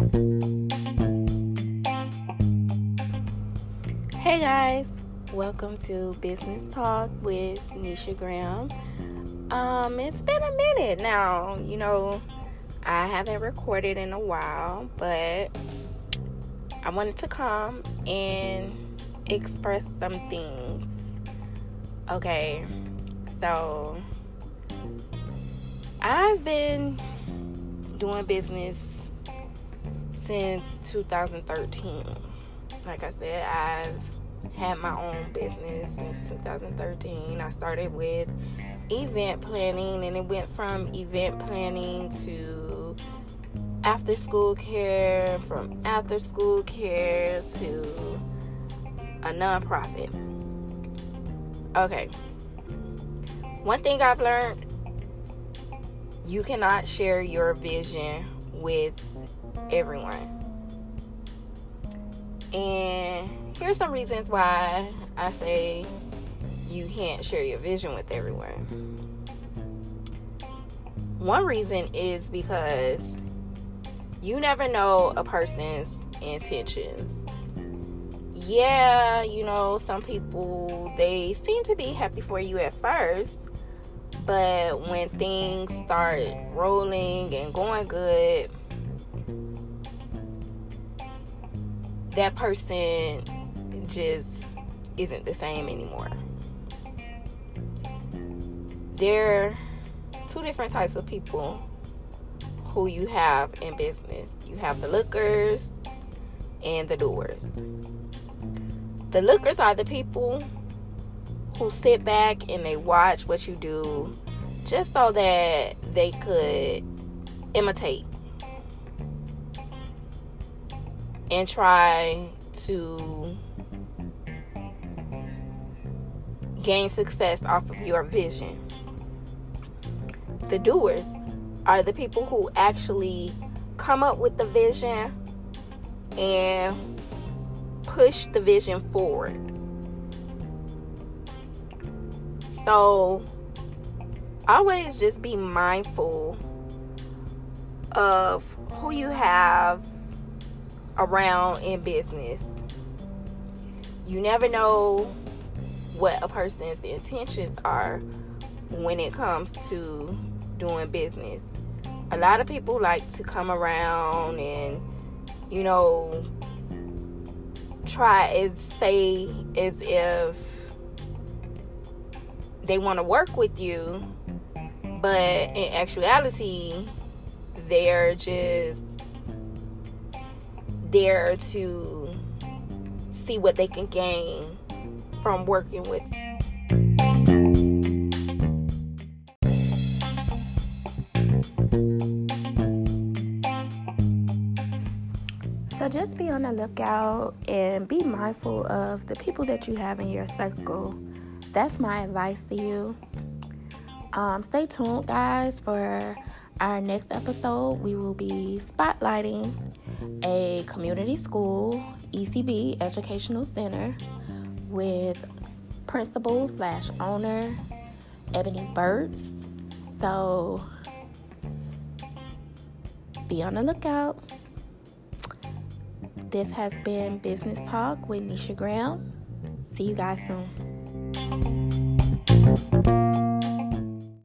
Hey guys, welcome to Business Talk with Nisha Graham. Um, it's been a minute now, you know, I haven't recorded in a while, but I wanted to come and express some things. Okay, so I've been doing business since 2013. Like I said, I've had my own business since 2013. I started with event planning and it went from event planning to after school care, from after school care to a nonprofit. Okay. One thing I've learned you cannot share your vision with everyone. And here's some reasons why I say you can't share your vision with everyone. One reason is because you never know a person's intentions. Yeah, you know, some people they seem to be happy for you at first, but when things start rolling and going good, that person just isn't the same anymore. There are two different types of people who you have in business. You have the lookers and the doers. The lookers are the people who sit back and they watch what you do just so that they could imitate and try to gain success off of your vision. The doers are the people who actually come up with the vision and push the vision forward. So, always just be mindful of who you have around in business. You never know what a person's intentions are when it comes to doing business. A lot of people like to come around and, you know, try as say as if they want to work with you, but in actuality, they're just there to see what they can gain from working with. So just be on the lookout and be mindful of the people that you have in your circle. That's my advice to you. Um, stay tuned, guys, for our next episode. We will be spotlighting a community school, ECB Educational Center, with principal slash owner Ebony Burtz. So be on the lookout. This has been Business Talk with Nisha Graham. See you guys soon. Thank you.